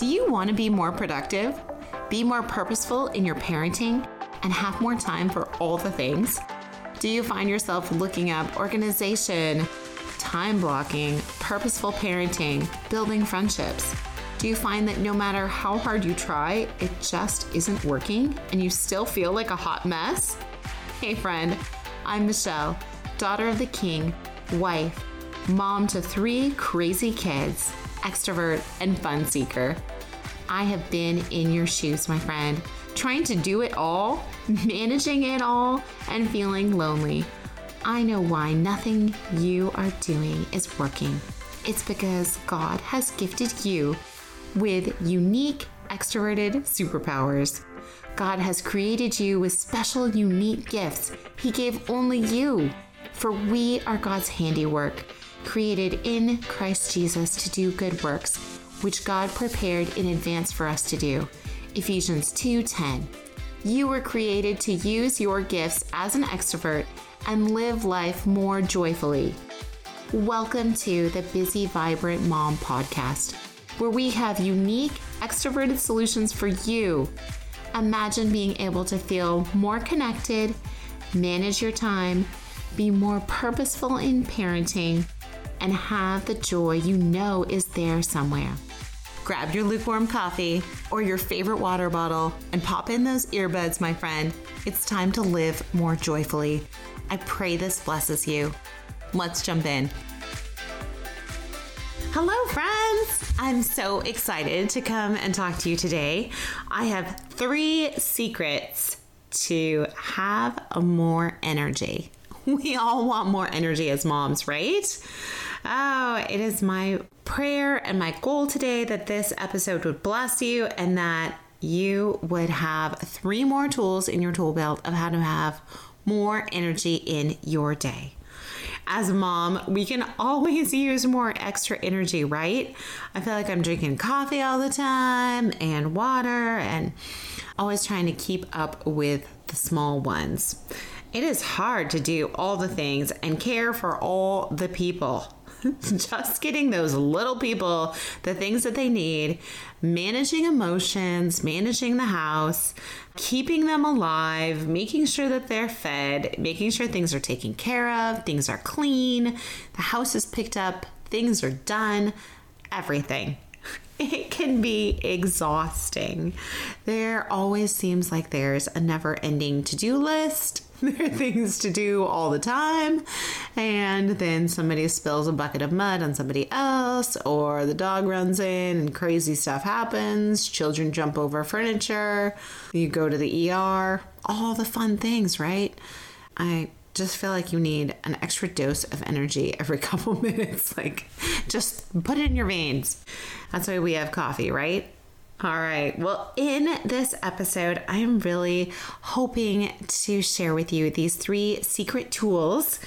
Do you want to be more productive, be more purposeful in your parenting, and have more time for all the things? Do you find yourself looking up organization, time blocking, purposeful parenting, building friendships? Do you find that no matter how hard you try, it just isn't working and you still feel like a hot mess? Hey, friend, I'm Michelle, daughter of the king, wife, mom to three crazy kids, extrovert, and fun seeker. I have been in your shoes, my friend, trying to do it all, managing it all, and feeling lonely. I know why nothing you are doing is working. It's because God has gifted you with unique extroverted superpowers. God has created you with special, unique gifts He gave only you. For we are God's handiwork, created in Christ Jesus to do good works, which God prepared in advance for us to do. Ephesians 2:10. You were created to use your gifts as an extrovert and live life more joyfully. Welcome to the Busy Vibrant Mom podcast, where we have unique extroverted solutions for you. Imagine being able to feel more connected, manage your time, be more purposeful in parenting, and have the joy you know is there somewhere. Grab your lukewarm coffee or your favorite water bottle and pop in those earbuds, my friend. It's time to live more joyfully. I pray this blesses you. Let's jump in. Hello, friends! I'm so excited to come and talk to you today. I have three secrets to have more energy. We all want more energy as moms, right? Oh, it is my prayer and my goal today that this episode would bless you and that you would have three more tools in your tool belt of how to have more energy in your day. As a mom, we can always use more extra energy, right? I feel like I'm drinking coffee all the time and water and always trying to keep up with the small ones. It is hard to do all the things and care for all the people. Just getting those little people the things that they need, managing emotions, managing the house, keeping them alive, making sure that they're fed, making sure things are taken care of, things are clean, the house is picked up, things are done, everything. It can be exhausting. There always seems like there's a never ending to do list there are things to do all the time. And then somebody spills a bucket of mud on somebody else, or the dog runs in and crazy stuff happens. Children jump over furniture. You go to the ER. All the fun things, right? I just feel like you need an extra dose of energy every couple minutes. Like, just put it in your veins. That's why we have coffee, right? All right. Well, in this episode, I am really hoping to share with you these three secret tools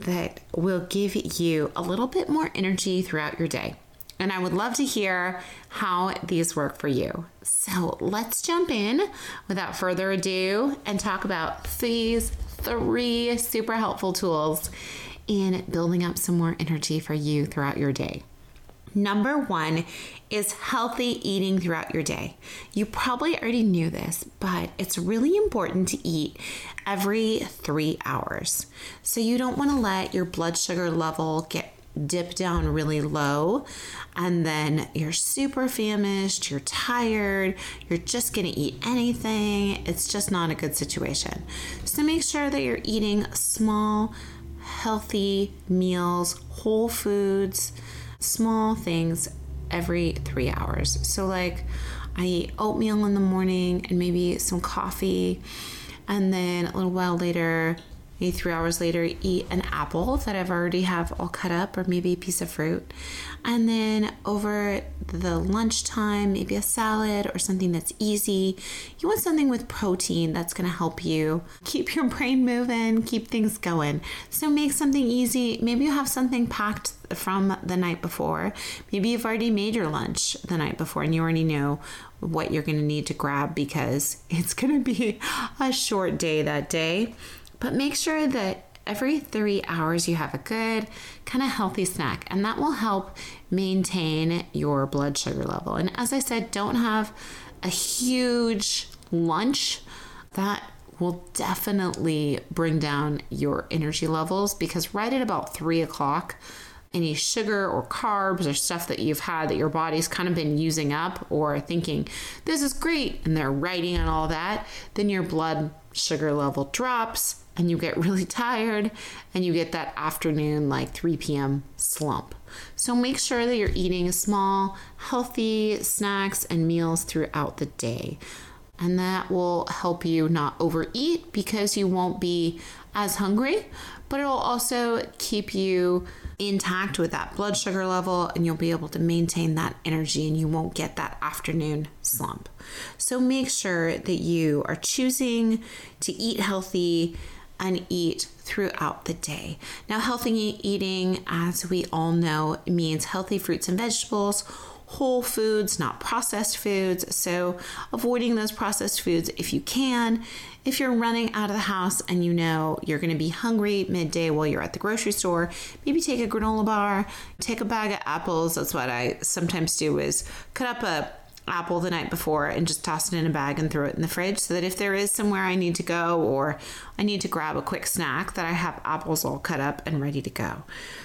that will give you a little bit more energy throughout your day. And I would love to hear how these work for you. So let's jump in without further ado and talk about these three super helpful tools in building up some more energy for you throughout your day. Number one is healthy eating throughout your day. You probably already knew this, but it's really important to eat every three hours. So you don't want to let your blood sugar level get dip down really low and then you're super famished, you're tired, you're just going to eat anything. It's just not a good situation. So make sure that you're eating small, healthy meals, whole foods small things every three hours. So, like, I eat oatmeal in the morning and maybe some coffee, and then a little while later, maybe three hours later, eat an apple that I've already have all cut up, or maybe a piece of fruit, and then over the lunchtime, maybe a salad or something that's easy. You want something with protein that's going to help you keep your brain moving, keep things going. So make something easy. Maybe you have something packed from the night before. Maybe you've already made your lunch the night before and you already know what you're going to need to grab because it's going to be a short day that day. But make sure that every three hours, you have a good, kind of healthy snack, and that will help maintain your blood sugar level. And as I said, don't have a huge lunch. That will definitely bring down your energy levels because right at about three o'clock, any sugar or carbs or stuff that you've had that your body's kind of been using up or thinking, this is great, and they're writing on all that, then your blood sugar level drops and you get really tired and you get that afternoon, like 3 p.m. slump. So make sure that you're eating small, healthy snacks and meals throughout the day. And that will help you not overeat because you won't be as hungry, but it'll also keep you intact with that blood sugar level and you'll be able to maintain that energy and you won't get that afternoon slump. So make sure that you are choosing to eat healthy and eat throughout the day. Now, healthy eating, as we all know, means healthy fruits and vegetables whole foods, not processed foods. So, avoiding those processed foods if you can. If you're running out of the house and you know you're going to be hungry midday while you're at the grocery store, maybe take a granola bar, take a bag of apples. That's what I sometimes do is cut up a apple the night before and just toss it in a bag and throw it in the fridge so that if there is somewhere I need to go or I need to grab a quick snack that I have apples all cut up and ready to go.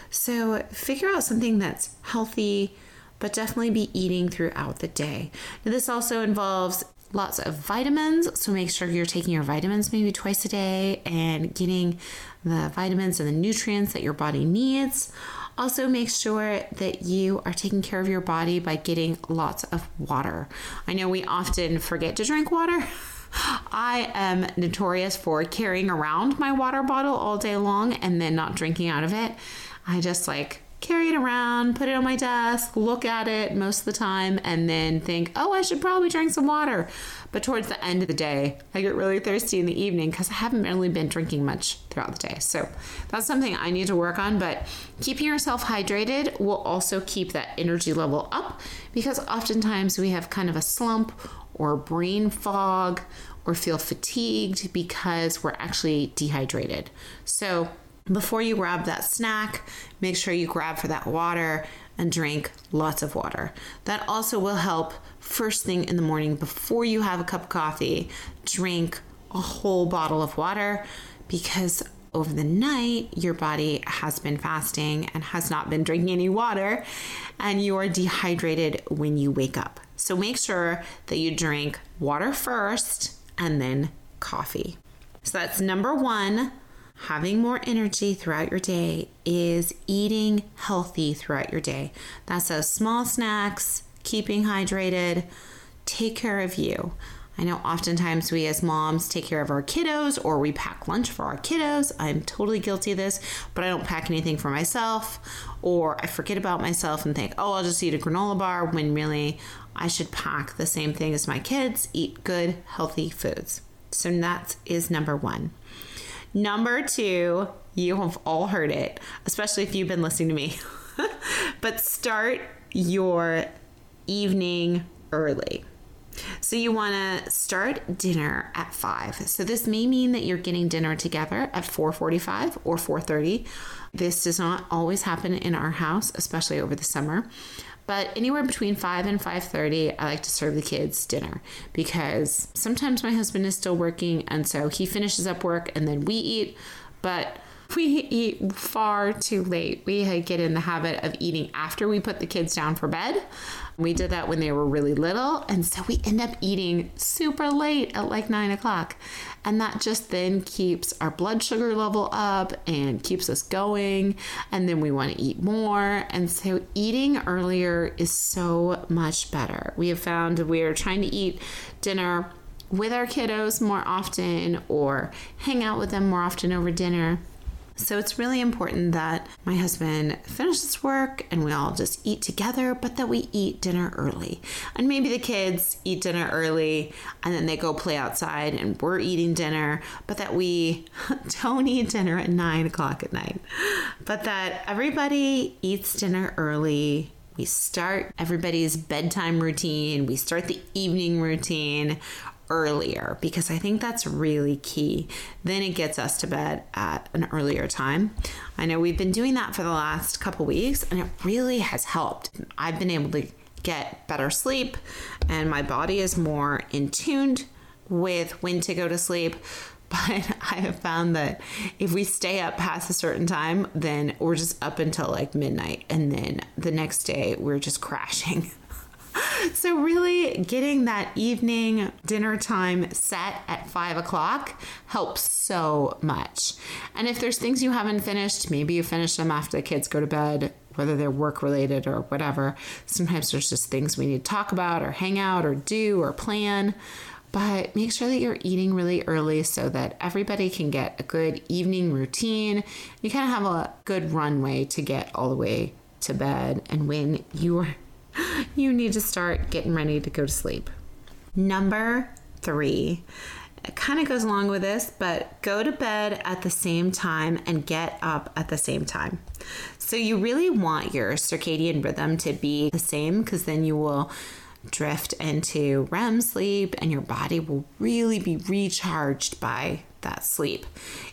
So figure out something that's healthy, but definitely be eating throughout the day. Now, this also involves lots of vitamins, so make sure you're taking your vitamins maybe twice a day and getting the vitamins and the nutrients that your body needs. Also, make sure that you are taking care of your body by getting lots of water. I know we often forget to drink water. I am notorious for carrying around my water bottle all day long and then not drinking out of it. I just like carry it around, put it on my desk, look at it most of the time, and then think, oh, I should probably drink some water. But towards the end of the day, I get really thirsty in the evening because I haven't really been drinking much throughout the day. So that's something I need to work on. But keeping yourself hydrated will also keep that energy level up because oftentimes we have kind of a slump or brain fog or feel fatigued because we're actually dehydrated. So before you grab that snack, make sure you grab for that water and drink lots of water. That also will help first thing in the morning before you have a cup of coffee, drink a whole bottle of water because over the night your body has been fasting and has not been drinking any water and you are dehydrated when you wake up. So make sure that you drink water first and then coffee. So that's number 1 having more energy throughout your day is eating healthy throughout your day. That's those small snacks, keeping hydrated, take care of you. I know oftentimes we as moms take care of our kiddos or we pack lunch for our kiddos. I'm totally guilty of this, but I don't pack anything for myself or I forget about myself and think, oh, I'll just eat a granola bar when really I should pack the same thing as my kids, eat good, healthy foods. So that is number one. Number two, you have all heard it, especially if you've been listening to me. but start your evening early. So you want to start dinner at 5. So this may mean that you're getting dinner together at 4:45 or 4:30. This does not always happen in our house, especially over the summer. But anywhere between 5 and 5:30, I like to serve the kids dinner because sometimes my husband is still working and so he finishes up work and then we eat, but we eat far too late. We get in the habit of eating after we put the kids down for bed. We did that when they were really little, and so we end up eating super late at like nine o'clock. And that just then keeps our blood sugar level up and keeps us going. And then we want to eat more. And so eating earlier is so much better. We have found we are trying to eat dinner with our kiddos more often or hang out with them more often over dinner. So it's really important that my husband finishes work and we all just eat together, but that we eat dinner early. And maybe the kids eat dinner early and then they go play outside and we're eating dinner, but that we don't eat dinner at nine o'clock at night. But that everybody eats dinner early. We start everybody's bedtime routine, we start the evening routine earlier because I think that's really key. Then it gets us to bed at an earlier time. I know we've been doing that for the last couple weeks and it really has helped. I've been able to get better sleep and my body is more in tuned with when to go to sleep. But I have found that if we stay up past a certain time, then we're just up until like midnight. And then the next day, we're just crashing. so, really getting that evening dinner time set at five o'clock helps so much. And if there's things you haven't finished, maybe you finish them after the kids go to bed, whether they're work related or whatever. Sometimes there's just things we need to talk about or hang out or do or plan. But make sure that you're eating really early so that everybody can get a good evening routine. You kind of have a good runway to get all the way to bed and when you are you need to start getting ready to go to sleep. Number three, it kind of goes along with this, but go to bed at the same time and get up at the same time. So you really want your circadian rhythm to be the same because then you will drift into REM sleep and your body will really be recharged by that sleep.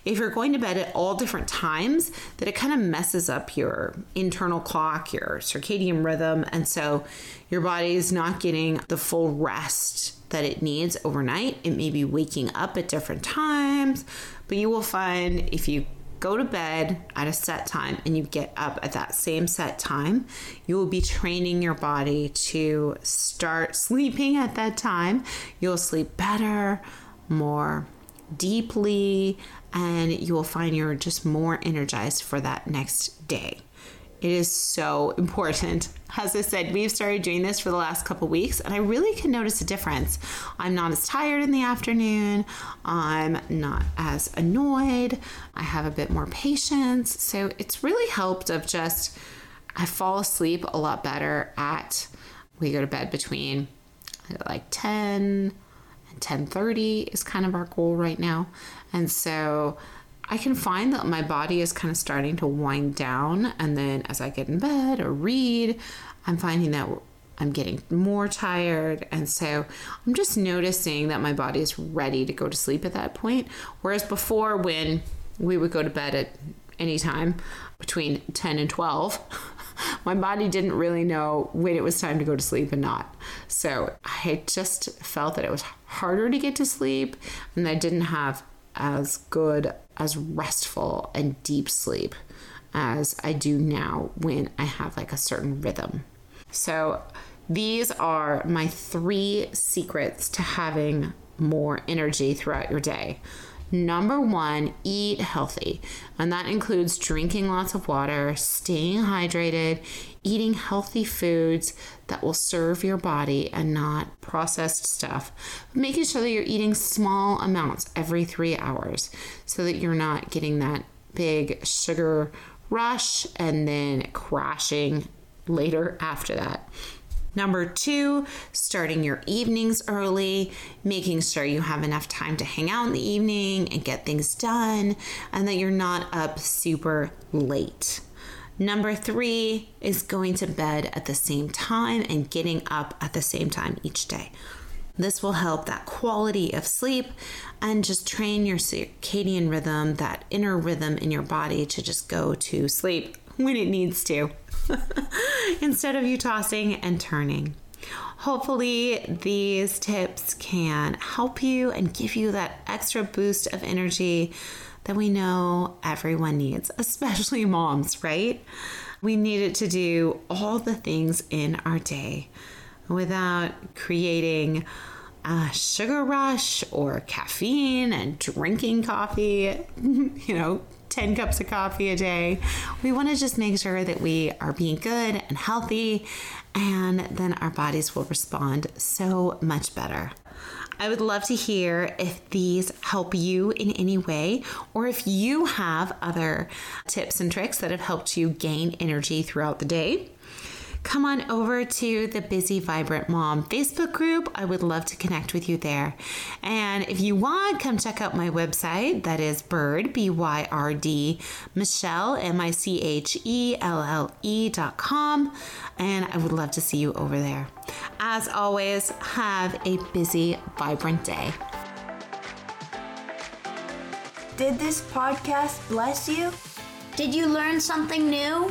If you're going to bed at all different times, that it kind of messes up your internal clock, your circadian rhythm, and so your body is not getting the full rest that it needs overnight. It may be waking up at different times, but you will find if you go to bed at a set time and you get up at that same set time, you will be training your body to start sleeping at that time. You'll sleep better, more deeply, and you will find you're just more energized for that next day. It is so important. As I said, we've started doing this for the last couple weeks, and I really can notice a difference. I'm not as tired in the afternoon. I'm not as annoyed. I have a bit more patience. So it's really helped of just I fall asleep a lot better at we go to bed between like 10 and 10:30 is kind of our goal right now. And so I can find that my body is kind of starting to wind down. And then as I get in bed or read, I'm finding that I'm getting more tired. And so I'm just noticing that my body is ready to go to sleep at that point. Whereas before, when we would go to bed at any time between 10 and 12, my body didn't really know when it was time to go to sleep and not. So I just felt that it was harder to get to sleep and I didn't have as good, as restful and deep sleep as I do now when I have like a certain rhythm. So, these are my three secrets to having more energy throughout your day. Number one, eat healthy. And that includes drinking lots of water, staying hydrated, eating healthy foods that will serve your body and not processed stuff. Making sure that you're eating small amounts every three hours so that you're not getting that big sugar rush and then crashing later after that. Number two, starting your evenings early, making sure you have enough time to hang out in the evening and get things done, and that you're not up super late. Number three is going to bed at the same time and getting up at the same time each day. This will help that quality of sleep and just train your circadian rhythm, that inner rhythm in your body to just go to sleep when it needs to. instead of you tossing and turning. Hopefully, these tips can help you and give you that extra boost of energy that we know everyone needs, especially moms, right? We need it to do all the things in our day without creating a sugar rush or caffeine and drinking coffee, you know, 10 cups of coffee a day. We want to just make sure that we are being good and healthy, and then our bodies will respond so much better. I would love to hear if these help you in any way, or if you have other tips and tricks that have helped you gain energy throughout the day. Come on over to the Busy Vibrant Mom Facebook group. I would love to connect with you there. And if you want, come check out my website. That is Byrd, B Y R D, Michelle, M I C H E L L E dot com. And I would love to see you over there. As always, have a busy, vibrant day. Did this podcast bless you? Did you learn something new?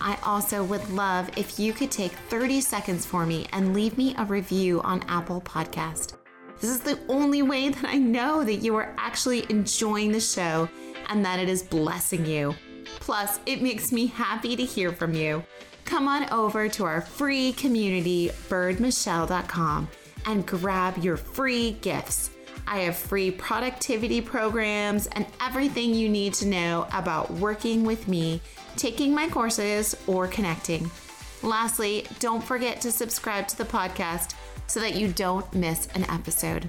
I also would love if you could take 30 seconds for me and leave me a review on Apple Podcast. This is the only way that I know that you are actually enjoying the show and that it is blessing you. Plus, it makes me happy to hear from you. Come on over to our free community, byrdmichelle.com, and grab your free gifts. I have free productivity programs and everything you need to know about working with me, taking my courses, or connecting. Lastly, don't forget to subscribe to the podcast so that you don't miss an episode.